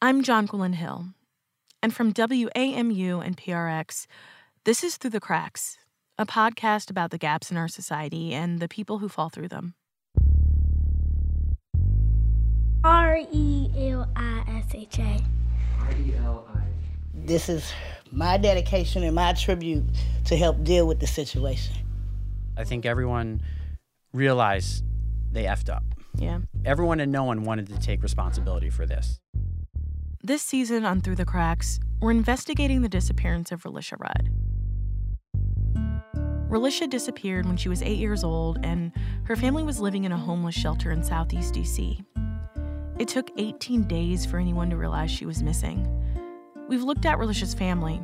I'm Jonquilyn Hill, and from WAMU and PRX, this is Through the Cracks, a podcast about the gaps in our society and the people who fall through them. R E L I S H A. R E L I. This is my dedication and my tribute to help deal with the situation. I think everyone realized they effed up. Yeah. Everyone and no one wanted to take responsibility for this. This season on Through the Cracks, we're investigating the disappearance of Relisha Rudd. Relisha disappeared when she was eight years old, and her family was living in a homeless shelter in southeast DC. It took 18 days for anyone to realize she was missing. We've looked at Relisha's family,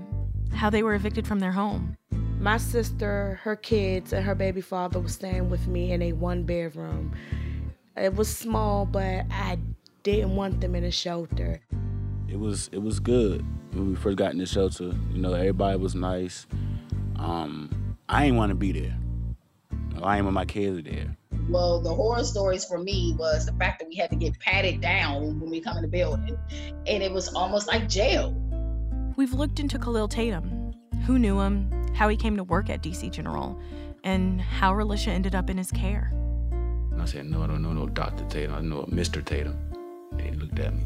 how they were evicted from their home. My sister, her kids, and her baby father was staying with me in a one bedroom. It was small, but I didn't want them in a shelter. It was it was good when we first got in the shelter. You know, everybody was nice. Um, I ain't want to be there. I ain't want my kids there. Well, the horror stories for me was the fact that we had to get patted down when we come in the building, and it was almost like jail. We've looked into Kahlil Tatum, who knew him, how he came to work at DC General, and how Relisha ended up in his care. I said, no, I don't know no Dr. Tatum. I know a Mr. Tatum. And he looked at me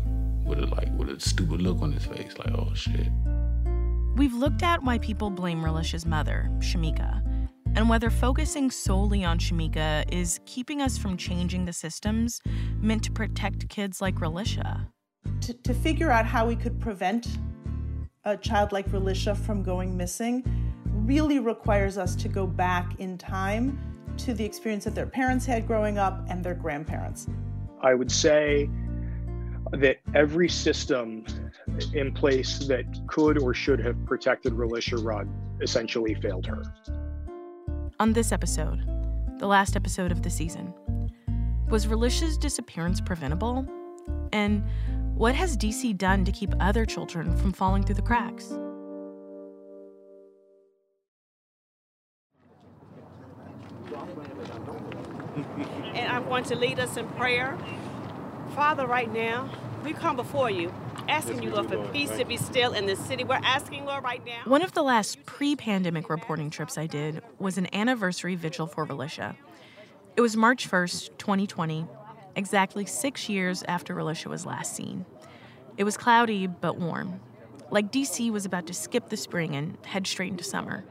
with a like with a stupid look on his face, like, oh shit. We've looked at why people blame Relisha's mother, Shamika, and whether focusing solely on Shamika is keeping us from changing the systems meant to protect kids like Relisha. To, to figure out how we could prevent a child like Relisha from going missing really requires us to go back in time to the experience that their parents had growing up and their grandparents. I would say that every system in place that could or should have protected Relisha Rudd essentially failed her. On this episode, the last episode of the season, was Relisha's disappearance preventable? And what has DC done to keep other children from falling through the cracks? and I'm going to lead us in prayer. Father, right now, we come before you, asking you, Lord, for peace to be still in this city. We're asking, Lord, right now. One of the last pre pandemic reporting trips I did was an anniversary vigil for Relisha. It was March 1st, 2020, exactly six years after Relisha was last seen. It was cloudy but warm, like DC was about to skip the spring and head straight into summer.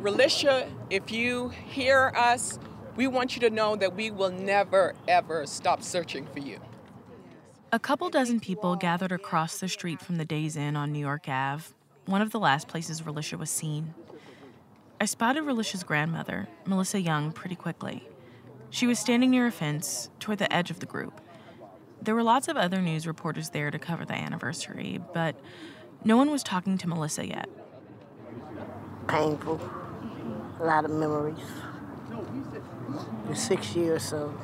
Relisha, if you hear us, we want you to know that we will never, ever stop searching for you. A couple dozen people gathered across the street from the Days Inn on New York Ave, one of the last places Relisha was seen. I spotted Relisha's grandmother, Melissa Young, pretty quickly. She was standing near a fence toward the edge of the group. There were lots of other news reporters there to cover the anniversary, but no one was talking to Melissa yet. Painful. A lot of memories. For six years, so.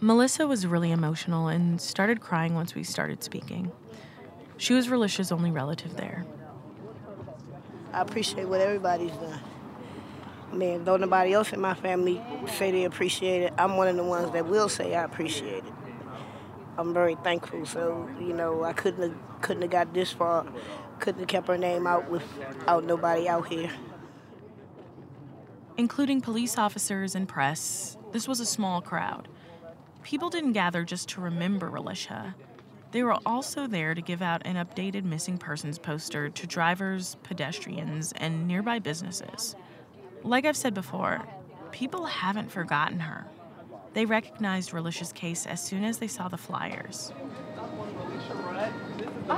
Melissa was really emotional and started crying once we started speaking. She was Relisha's only relative there. I appreciate what everybody's done. I mean, though nobody else in my family say they appreciate it, I'm one of the ones that will say I appreciate it. I'm very thankful. So, you know, I couldn't have, couldn't have got this far, couldn't have kept her name out without nobody out here. Including police officers and press, this was a small crowd. People didn't gather just to remember Relisha. They were also there to give out an updated missing persons poster to drivers, pedestrians, and nearby businesses. Like I've said before, people haven't forgotten her. They recognized Relisha's case as soon as they saw the flyers.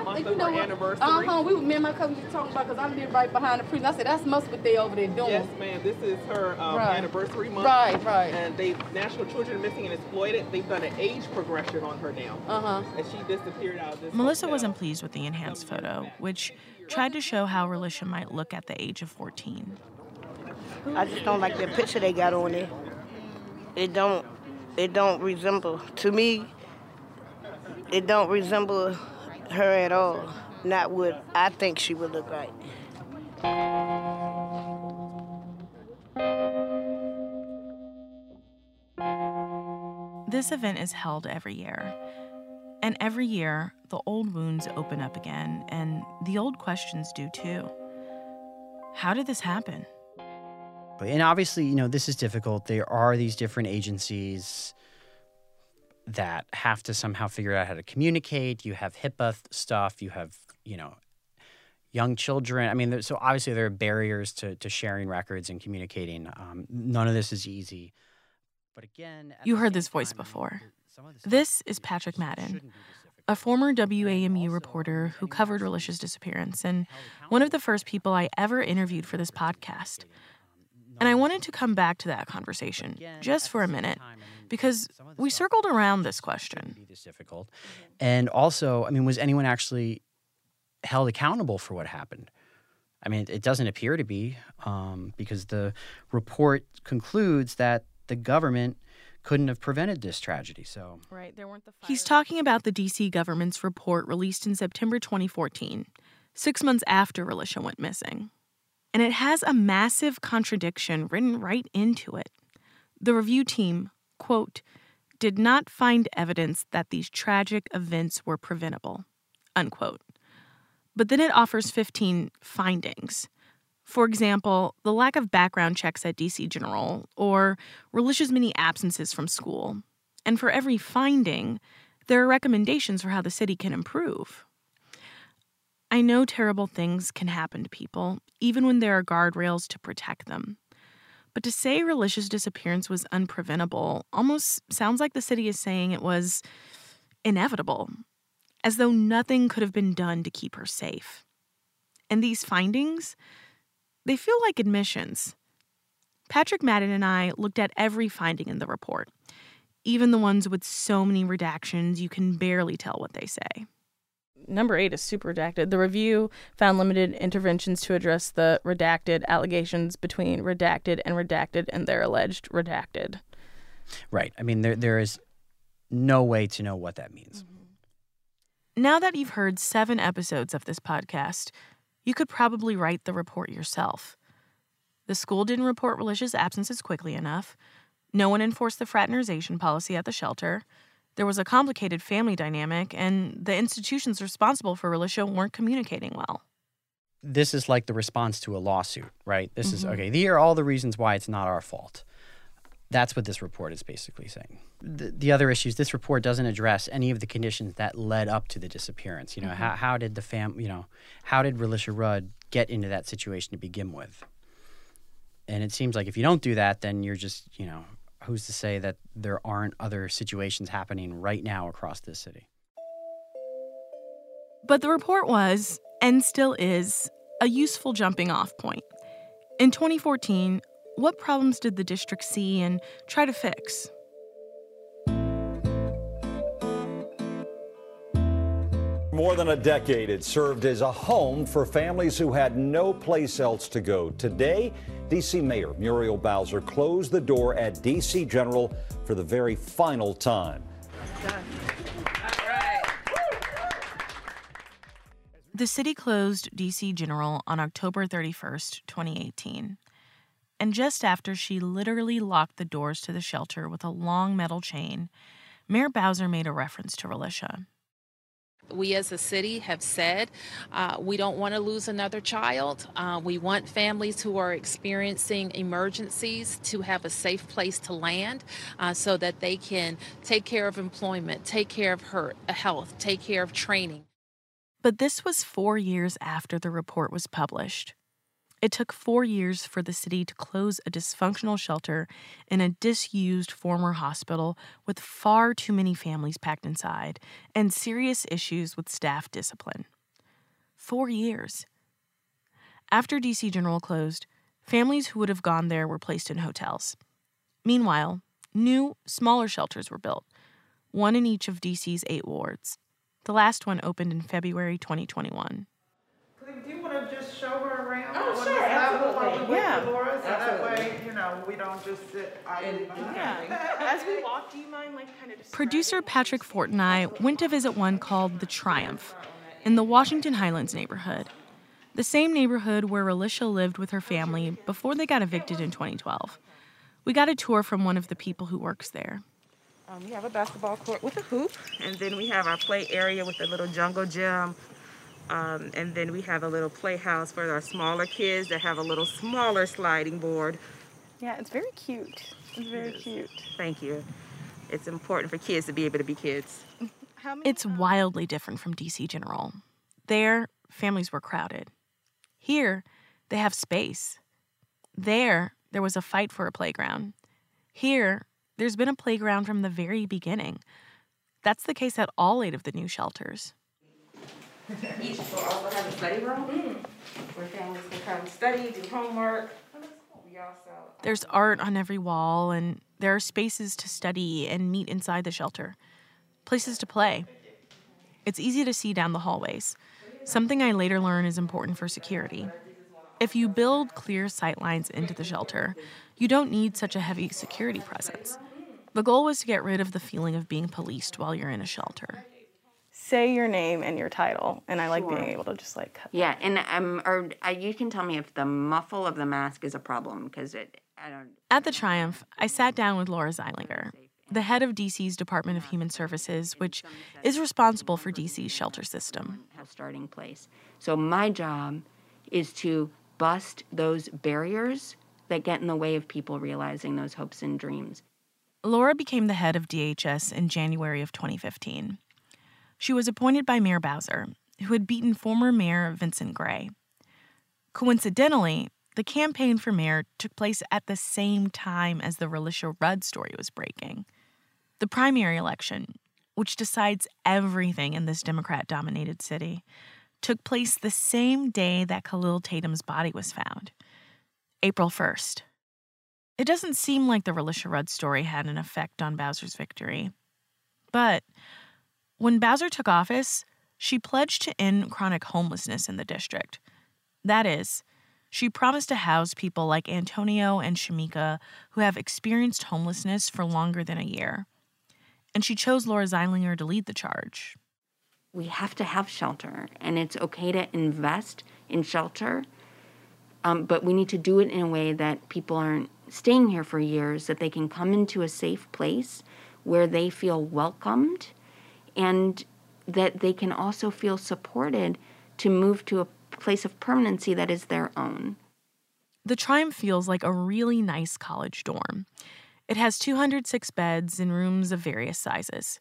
I think you know what? Uh huh. We were me and my cousin just talking about because I live right behind the prison. I said that's must what they over there doing. Yes, ma'am. This is her um, Right. anniversary month. Right, right. And they National Children Missing and Exploited. They've done an age progression on her now. Uh huh. And she disappeared out of this. Melissa hotel. wasn't pleased with the enhanced photo, which tried to show how Relisha might look at the age of 14. I just don't like the picture they got on there. It don't, it don't resemble, to me, it don't resemble her at all. Not what I think she would look like. This event is held every year. And every year, the old wounds open up again, and the old questions do too. How did this happen? And obviously, you know, this is difficult. There are these different agencies that have to somehow figure out how to communicate. You have HIPAA stuff, you have, you know, young children. I mean, so obviously there are barriers to, to sharing records and communicating. Um, none of this is easy. But again, you heard this voice before. This is Patrick Madden, a former WAMU reporter who covered Relisha's disappearance and one of the first people I ever interviewed for this podcast. And I wanted to come back to that conversation just for a minute because we circled around this question. This difficult. And also, I mean, was anyone actually held accountable for what happened? I mean, it doesn't appear to be um, because the report concludes that the government couldn't have prevented this tragedy. So, right, there weren't the. He's talking about the D.C. government's report released in September 2014, six months after Relisha went missing and it has a massive contradiction written right into it. The review team, quote, did not find evidence that these tragic events were preventable, unquote. But then it offers 15 findings. For example, the lack of background checks at DC General, or Relisha's many absences from school. And for every finding, there are recommendations for how the city can improve. I know terrible things can happen to people, even when there are guardrails to protect them. But to say Relisha's disappearance was unpreventable almost sounds like the city is saying it was inevitable, as though nothing could have been done to keep her safe. And these findings, they feel like admissions. Patrick Madden and I looked at every finding in the report, even the ones with so many redactions you can barely tell what they say number eight is super redacted. The review found limited interventions to address the redacted allegations between redacted and redacted and their alleged redacted. Right. I mean, there there is no way to know what that means. Mm-hmm. Now that you've heard seven episodes of this podcast, you could probably write the report yourself. The school didn't report Relisha's absences quickly enough. No one enforced the fraternization policy at the shelter. There was a complicated family dynamic, and the institutions responsible for Relisha weren't communicating well. This is like the response to a lawsuit, right? This Mm-hmm. is okay, these are all the reasons why it's not our fault. That's what this report is basically saying. The, the other issues, this report doesn't address any of the conditions that led up to the disappearance. You know, Mhm. how, how did the fam, you know, how did Relisha Rudd get into that situation to begin with? And it seems like if you don't do that, then you're just, you know, who's to say that there aren't other situations happening right now across this city? But the report was, and still is, a useful jumping off point. In 2014, what problems did the district see and try to fix? More than a decade, it served as a home for families who had no place else to go. Today, D.C. Mayor Muriel Bowser closed the door at D.C. General for the very final time. The city closed DC General on October 31st, 2018. And just after she literally locked the doors to the shelter with a long metal chain, Mayor Bowser made a reference to Relisha. We as a city have said uh, we don't want to lose another child. Uh, we want families who are experiencing emergencies to have a safe place to land uh, so that they can take care of employment, take care of her health, take care of training. But this was four years after the report was published. It took four years for the city to close a dysfunctional shelter in a disused former hospital with far too many families packed inside and serious issues with staff discipline. Four years. After DC General closed, families who would have gone there were placed in hotels. Meanwhile, new, smaller shelters were built, one in each of DC's eight wards. The last one opened in February 2021. Do you want to just show her around? Oh, on sure, this level absolutely. While Yeah. for Laura, so that way, you know, we don't just sit idly behind. As we walk, do you mind like kind of Producer Patrick Fort and I went to visit one called The Triumph in the Washington Highlands neighborhood. The same neighborhood where Relisha lived with her family before they got evicted in 2012. We got a tour from one of the people who works there. Um, we have a basketball court with a hoop, and then we have our play area with a little jungle gym. Um, and then we have a little playhouse for our smaller kids that have a little smaller sliding board. Yeah, it's very cute. It's very Yes. cute. Thank you. It's important for kids to be able to be kids. It's wildly different from DC General. There, families were crowded. Here, they have space. There, there was a fight for a playground. Here, there's been a playground from the very beginning. That's the case at all eight of the new shelters. Each will also have a study room mm. where families can come study, do homework. Oh, um, There's art on every wall, and there are spaces to study and meet inside the shelter, places to play. It's easy to see down the hallways, something I later learn is important for security. If you build clear sight lines into the shelter, you don't need such a heavy security presence. The goal was to get rid of the feeling of being policed while you're in a shelter. Say your name and your title, and I like Sure. being able to just like cut. Yeah, and um, or uh, you can tell me if the muffle of the mask is a problem because it. I don't. At the Triumph, I sat down with Laura Zeilinger, the head of DC's Department of Human Services, which is responsible for DC's shelter system. have starting place. So my job is to bust those barriers that get in the way of people realizing those hopes and dreams. Laura became the head of DHS in January of 2015. She was appointed by Mayor Bowser, who had beaten former Mayor Vincent Gray. Coincidentally, the campaign for mayor took place at the same time as the Relisha Rudd story was breaking. The primary election, which decides everything in this Democrat dominated city, took place the same day that Kahlil Tatum's body was found, April 1st. It doesn't seem like the Relisha Rudd story had an effect on Bowser's victory. But when Bowser took office, she pledged to end chronic homelessness in the district. That is, she promised to house people like Antonio and Shamika who have experienced homelessness for longer than a year. And she chose Laura Zeilinger to lead the charge. We have to have shelter, and it's okay to invest in shelter, um, but we need to do it in a way that people aren't staying here for years, that they can come into a safe place where they feel welcomed and that they can also feel supported to move to a place of permanency that is their own. The Triumph feels like a really nice college dorm. It has 206 beds in rooms of various sizes.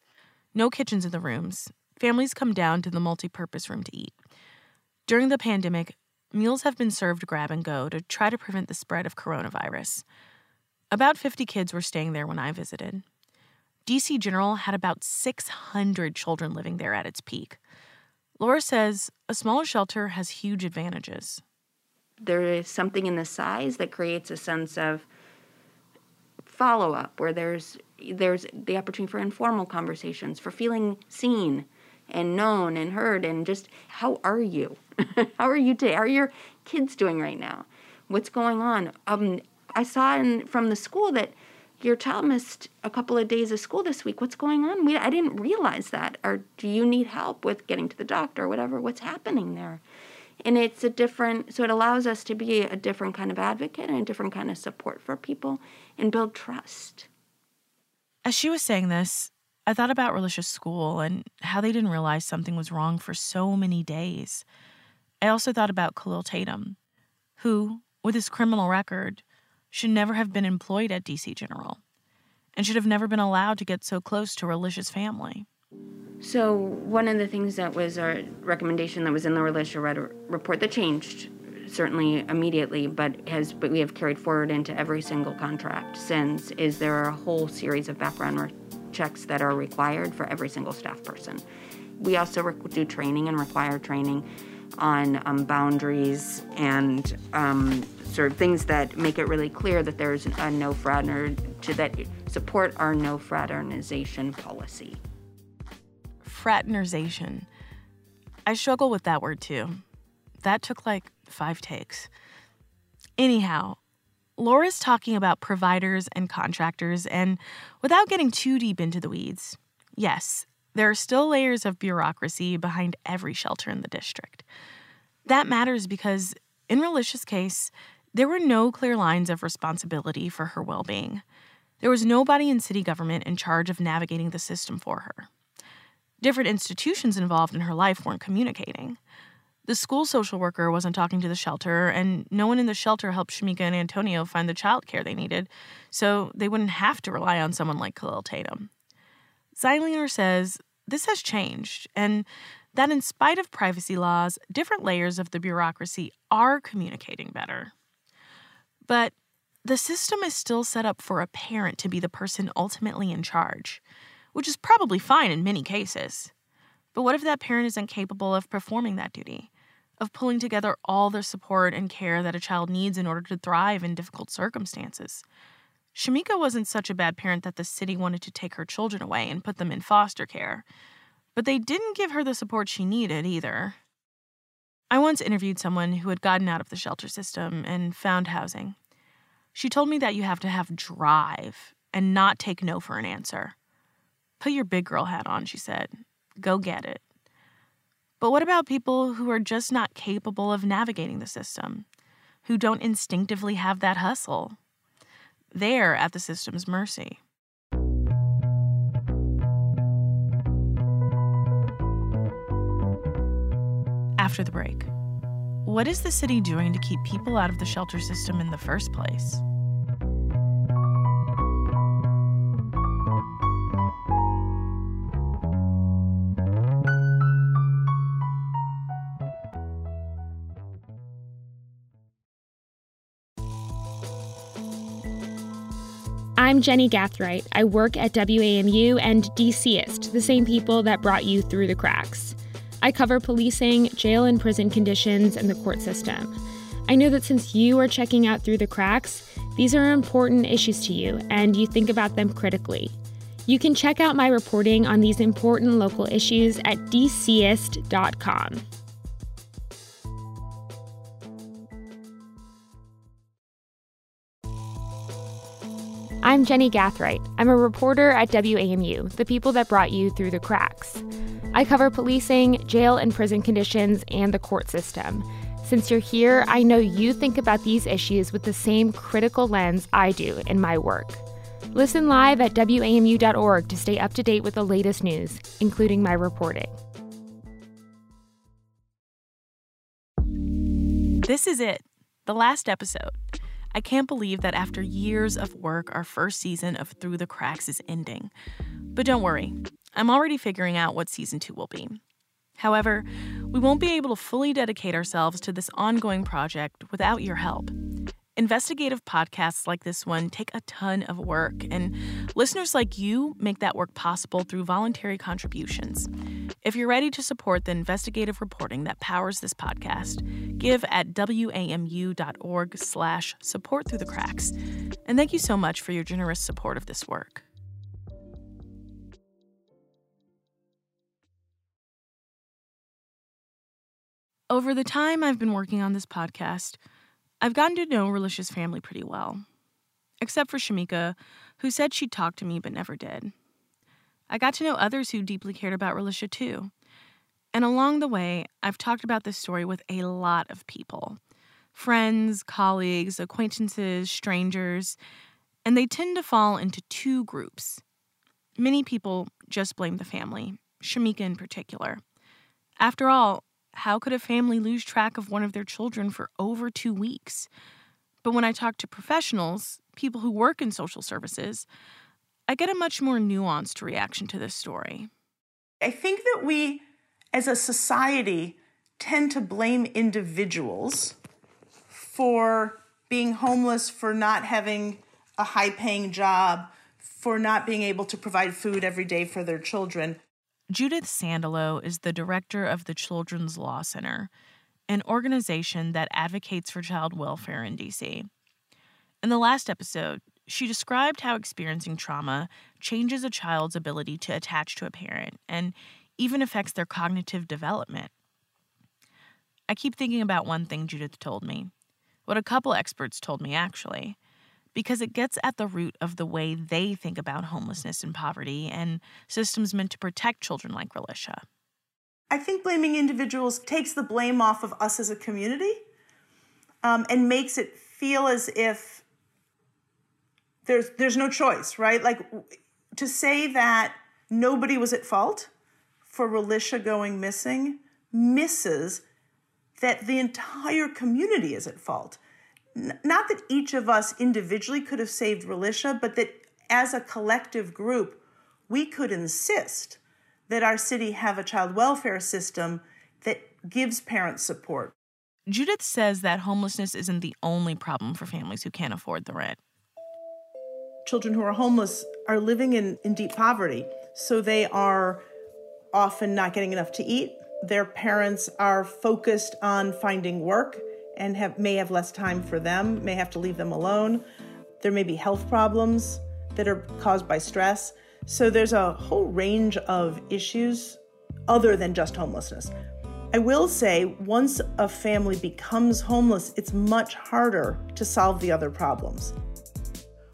No kitchens in the rooms. Families come down to the multi-purpose room to eat. During the pandemic, meals have been served grab and go to try to prevent the spread of coronavirus. About 50 kids were staying there when I visited. DC General had about 600 children living there at its peak. Laura says a smaller shelter has huge advantages. there is something in the size that creates a sense of follow up where there's there's the opportunity for informal conversations for feeling seen and known and heard and just how are you how are you today how are your kids doing right now what's going on um i saw in, from the school that your child missed a couple of days of school this week. What's going on? We, i didn't realize that. Or do you need help with getting to the doctor or whatever? What's happening there? And it's a different so it allows us to be a different kind of advocate and a different kind of support for people and build trust. As she was saying this, I thought about Relisha's school and how they didn't realize something was wrong for so many days. I also thought about Kahlil Tatum, who, with his criminal record, should never have been employed at DC General and should have never been allowed to get so close to Relisha's family. so one of the things that was our recommendation that was in the Relisha report that changed certainly immediately but has but we have carried forward into every single contract since is there are a whole series of background checks that are required for every single staff person we also do training and require training on um, boundaries and um, sort of things that make it really clear that there's a no to that support our no fraternization policy. Fraternization. I struggle with that word too. That took like five takes. Anyhow, Laura's talking about providers and contractors, and without getting too deep into the weeds, yes, there are still layers of bureaucracy behind every shelter in the district. That matters because, in Relisha's case, there were no clear lines of responsibility for her well being. There was nobody in city government in charge of navigating the system for her. Different institutions involved in her life weren't communicating. The school social worker wasn't talking to the shelter, and no one in the shelter helped Shamika and Antonio find the childcare they needed, so they wouldn't have to rely on someone like Kahlil Tatum. Zeilinger says this has changed, and that in spite of privacy laws, different layers of the bureaucracy are communicating better. But the system is still set up for a parent to be the person ultimately in charge, which is probably fine in many cases. But what if that parent is incapable of performing that duty, of pulling together all the support and care that a child needs in order to thrive in difficult circumstances? Shamika wasn't such a bad parent that the city wanted to take her children away and put them in foster care, but they didn't give her the support she needed either. I once interviewed someone who had gotten out of the shelter system and found housing. She told me that you have to have drive and not take no for an answer. Put your big girl hat on, she said. Go get it. But what about people who are just not capable of navigating the system, who don't instinctively have that hustle? They're at the system's mercy. After the break, what is the city doing to keep people out of the shelter system in the first place? I'm Jenny Gathright. I work at WAMU and DCist, the same people that brought you through the cracks. I cover policing, jail and prison conditions, and the court system. I know that since you are checking out through the cracks, these are important issues to you and you think about them critically. You can check out my reporting on these important local issues at dcist.com. I'm Jenny Gathright. I'm a reporter at WAMU, the people that brought you through the cracks. I cover policing, jail and prison conditions, and the court system. Since you're here, I know you think about these issues with the same critical lens I do in my work. Listen live at WAMU.org to stay up to date with the latest news, including my reporting. This is it, the last episode. I can't believe that after years of work, our first season of Through the Cracks is ending. But don't worry, I'm already figuring out what season two will be. However, we won't be able to fully dedicate ourselves to this ongoing project without your help. Investigative podcasts like this one take a ton of work, and listeners like you make that work possible through voluntary contributions. If you're ready to support the investigative reporting that powers this podcast, give at wamu.org slash support through the cracks. And thank you so much for your generous support of this work. Over the time I've been working on this podcast, I've gotten to know Relisha's family pretty well, except for Shamika, who said she'd talk to me but never did. I got to know others who deeply cared about Relisha too. And along the way, I've talked about this story with a lot of people friends, colleagues, acquaintances, strangers, and they tend to fall into two groups. Many people just blame the family, Shamika in particular. After all, how could a family lose track of one of their children for over two weeks? But when I talk to professionals, people who work in social services, I get a much more nuanced reaction to this story. I think that we, as a society, tend to blame individuals for being homeless, for not having a high paying job, for not being able to provide food every day for their children. Judith Sandalow is the director of the Children's Law Center, an organization that advocates for child welfare in DC. In the last episode, she described how experiencing trauma changes a child's ability to attach to a parent and even affects their cognitive development. I keep thinking about one thing Judith told me, what a couple experts told me actually, because it gets at the root of the way they think about homelessness and poverty and systems meant to protect children like Relisha. I think blaming individuals takes the blame off of us as a community um, and makes it feel as if there's there's no choice, right? Like to say that nobody was at fault for Relisha going missing misses that the entire community is at fault. N- not that each of us individually could have saved Relisha, but that as a collective group, we could insist that our city have a child welfare system that gives parents support. Judith says that homelessness isn't the only problem for families who can't afford the rent. Children who are homeless are living in, in deep poverty, so they are often not getting enough to eat. Their parents are focused on finding work and have, may have less time for them, may have to leave them alone. There may be health problems that are caused by stress. So there's a whole range of issues other than just homelessness. I will say, once a family becomes homeless, it's much harder to solve the other problems.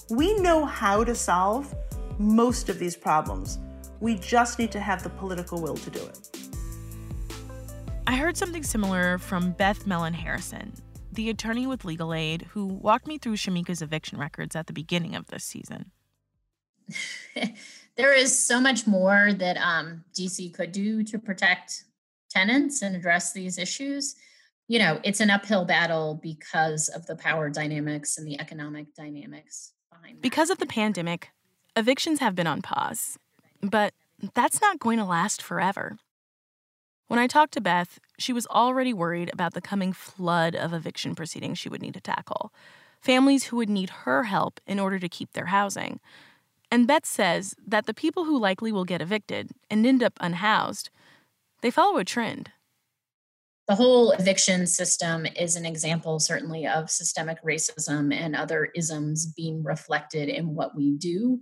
We know how to solve most of these problems. We just need to have the political will to do it. I heard something similar from Beth Mellen Harrison, the attorney with Legal Aid who walked me through Shamika's eviction records at the beginning of this season. there is so much more that um, DC could do to protect tenants and address these issues. You know, it's an uphill battle because of the power dynamics and the economic dynamics behind. Because of the pandemic, evictions have been on pause, but that's not going to last forever. When I talked to Beth, she was already worried about the coming flood of eviction proceedings she would need to tackle. Families who would need her help in order to keep their housing. And Beth says that the people who likely will get evicted and end up unhoused, they follow a trend. The whole eviction system is an example, certainly, of systemic racism and other isms being reflected in what we do.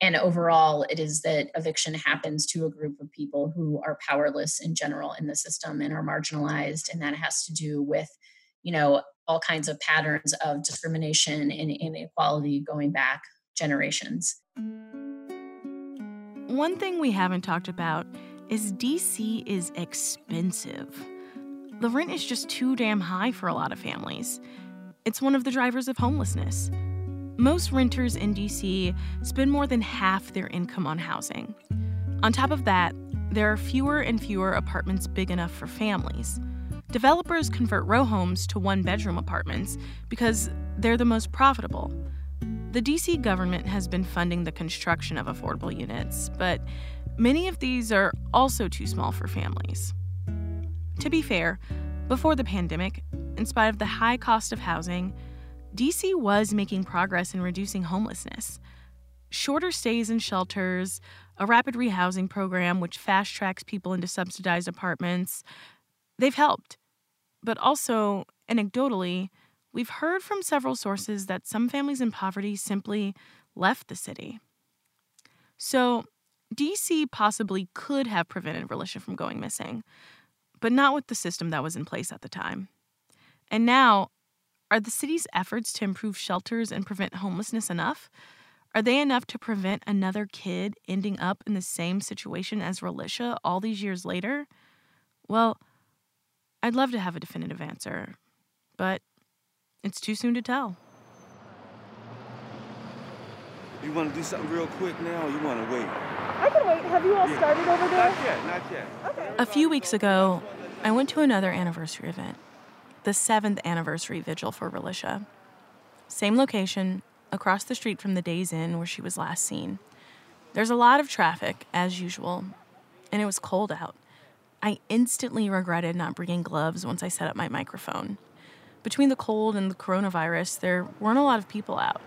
And overall, it is that eviction happens to a group of people who are powerless in general in the system and are marginalized. And that has to do with, you know, all kinds of patterns of discrimination and inequality going back generations. One thing we haven't talked about is DC is expensive. The rent is just too damn high for a lot of families. It's one of the drivers of homelessness. Most renters in DC spend more than half their income on housing. On top of that, there are fewer and fewer apartments big enough for families. Developers convert row homes to one bedroom apartments because they're the most profitable. The DC government has been funding the construction of affordable units, but many of these are also too small for families. To be fair, before the pandemic, in spite of the high cost of housing, DC was making progress in reducing homelessness. Shorter stays in shelters, a rapid rehousing program which fast tracks people into subsidized apartments, they've helped. But also, anecdotally, We've heard from several sources that some families in poverty simply left the city. So, DC possibly could have prevented Relisha from going missing, but not with the system that was in place at the time. And now, are the city's efforts to improve shelters and prevent homelessness enough? Are they enough to prevent another kid ending up in the same situation as Relisha all these years later? Well, I'd love to have a definitive answer, but it's too soon to tell. You want to do something real quick now, or you want to wait? I can wait. Have you all started over there? Not yet, not yet. Okay. A few weeks ago, I went to another anniversary event, the seventh anniversary vigil for Relisha. Same location, across the street from the Days Inn where she was last seen. There's a lot of traffic, as usual, and it was cold out. I instantly regretted not bringing gloves once I set up my microphone. Between the cold and the coronavirus, there weren't a lot of people out.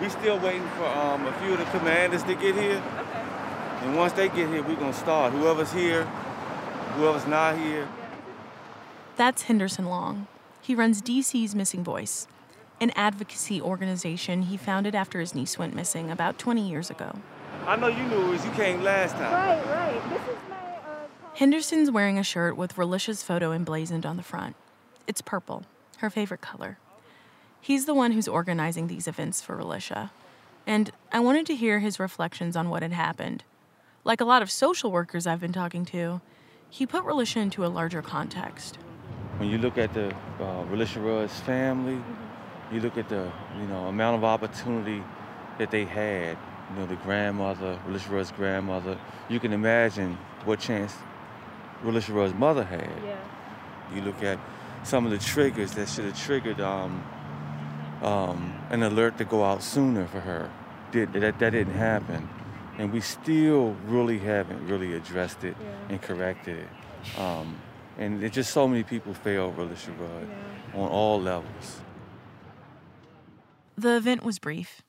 We still waiting for um, a few of the commanders to get here. Okay. And once they get here, we're gonna start. Whoever's here, whoever's not here. That's Henderson Long. He runs DC's Missing Voice, an advocacy organization he founded after his niece went missing about 20 years ago. I know you knew us. You came last time. Right, right. This is my. Uh, Henderson's wearing a shirt with Relisha's photo emblazoned on the front. It's purple, her favorite color. He's the one who's organizing these events for Relisha, and I wanted to hear his reflections on what had happened. Like a lot of social workers I've been talking to, he put Relisha into a larger context. When you look at the uh, Relisha Rudd's family, You look at the, you know, amount of opportunity that they had. You know, the grandmother, Relisha Rudd's grandmother. You can imagine what chance Relisha Rudd's mother had. Yeah. You look at some of the triggers that should have triggered um, um, an alert to go out sooner for her. Did that, that didn't happen, and we still really haven't really addressed it and corrected it. Um, and it's just so many people fail Relisha Rudd on all levels. The event was brief,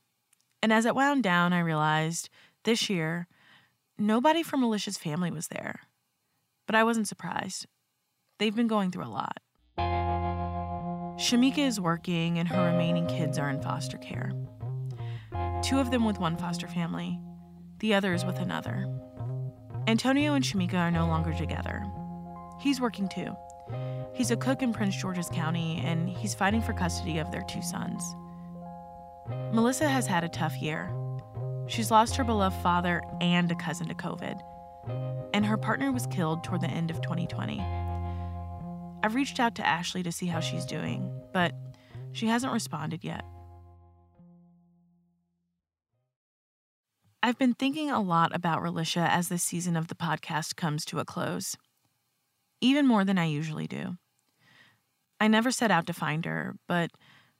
and as it wound down, I realized this year nobody from Relisha's family was there. But I wasn't surprised. They've been going through a lot. Shamika is working, and her remaining kids are in foster care. Two of them with one foster family, the others with another. Antonio and Shamika are no longer together. He's working too. He's a cook in Prince George's County, and he's fighting for custody of their two sons. Melissa has had a tough year. She's lost her beloved father and a cousin to COVID, and her partner was killed toward the end of 2020. I've reached out to Ashley to see how she's doing, but she hasn't responded yet. I've been thinking a lot about Relisha as this season of the podcast comes to a close, even more than I usually do. I never set out to find her, but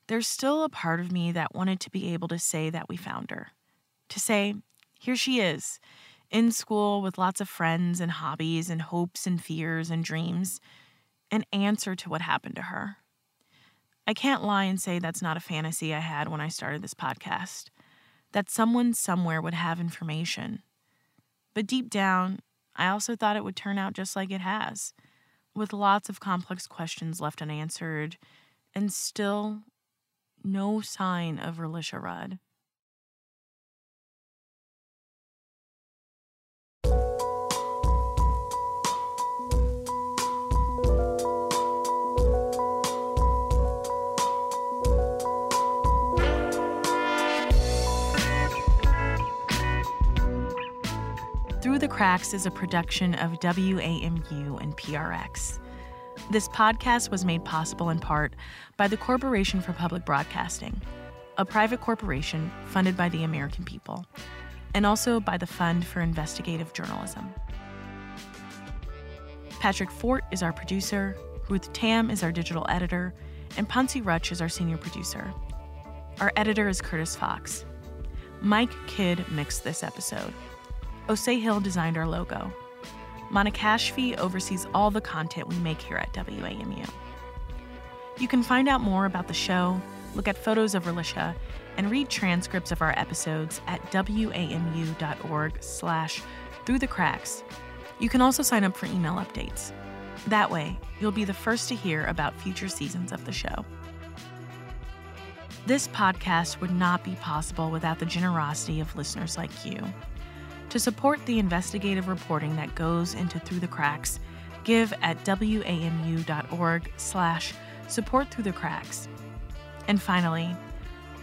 there's still a part of me that wanted to be able to say that we found her. To say, here she is, in school with lots of friends and hobbies and hopes and fears and dreams, an answer to what happened to her. I can't lie and say that's not a fantasy I had when I started this podcast, that someone somewhere would have information. But deep down, I also thought it would turn out just like it has, with lots of complex questions left unanswered, and still no sign of Relisha Rudd. Cracks is a production of WAMU and PRX. This podcast was made possible in part by the Corporation for Public Broadcasting, a private corporation funded by the American people, and also by the Fund for Investigative Journalism. Patrick Fort is our producer, Ruth Tam is our digital editor, and Ponzi Rutch is our senior producer. Our editor is Curtis Fox. Mike Kidd mixed this episode. Osei Hill designed our logo. Monica Ashby oversees all the content we make here at WAMU. You can find out more about the show, look at photos of Relisha, and read transcripts of our episodes at wamu.org slash through the cracks. You can also sign up for email updates. That way, you'll be the first to hear about future seasons of the show. This podcast would not be possible without the generosity of listeners like you. To support the investigative reporting that goes into Through the Cracks, give at wamu.org slash support through the cracks. And finally,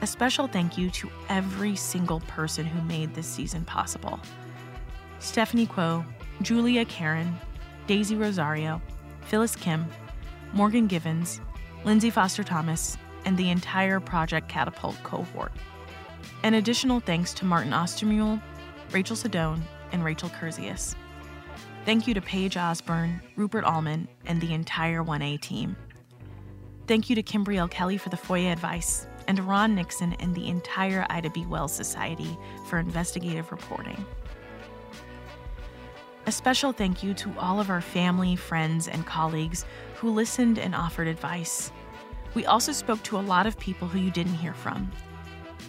a special thank you to every single person who made this season possible. Stephanie Quo, Julia Karen, Daisy Rosario, Phyllis Kim, Morgan Givens, Lindsay Foster Thomas, and the entire Project Catapult cohort. An additional thanks to Martin Austermuhle, Rachel Sadon, and Rachel Kurzius. Thank you to Paige Osborne, Rupert Allman, and the entire 1A team. Thank you to Kimbriell Kelly for the FOIA advice, and to Ron Nixon and the entire Ida B. Wells Society for investigative reporting. A special thank you to all of our family, friends, and colleagues who listened and offered advice. We also spoke to a lot of people who you didn't hear from,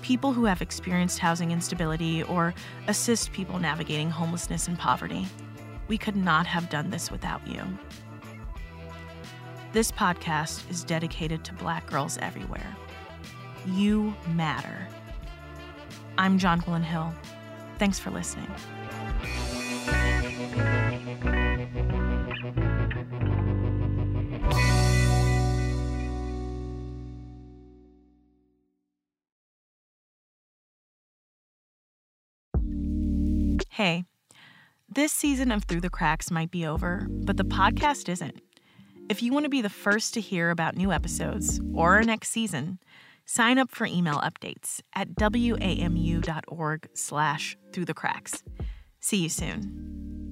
people who have experienced housing instability or assist people navigating homelessness and poverty. We could not have done this without you. This podcast is dedicated to Black girls everywhere. You matter. I'm Jonquilyn Hill. Thanks for listening. Hey, this season of Through the Cracks might be over, but the podcast isn't. If you want to be the first to hear about new episodes or our next season, Sign up for email updates at wamu.org slash through the cracks. See you soon.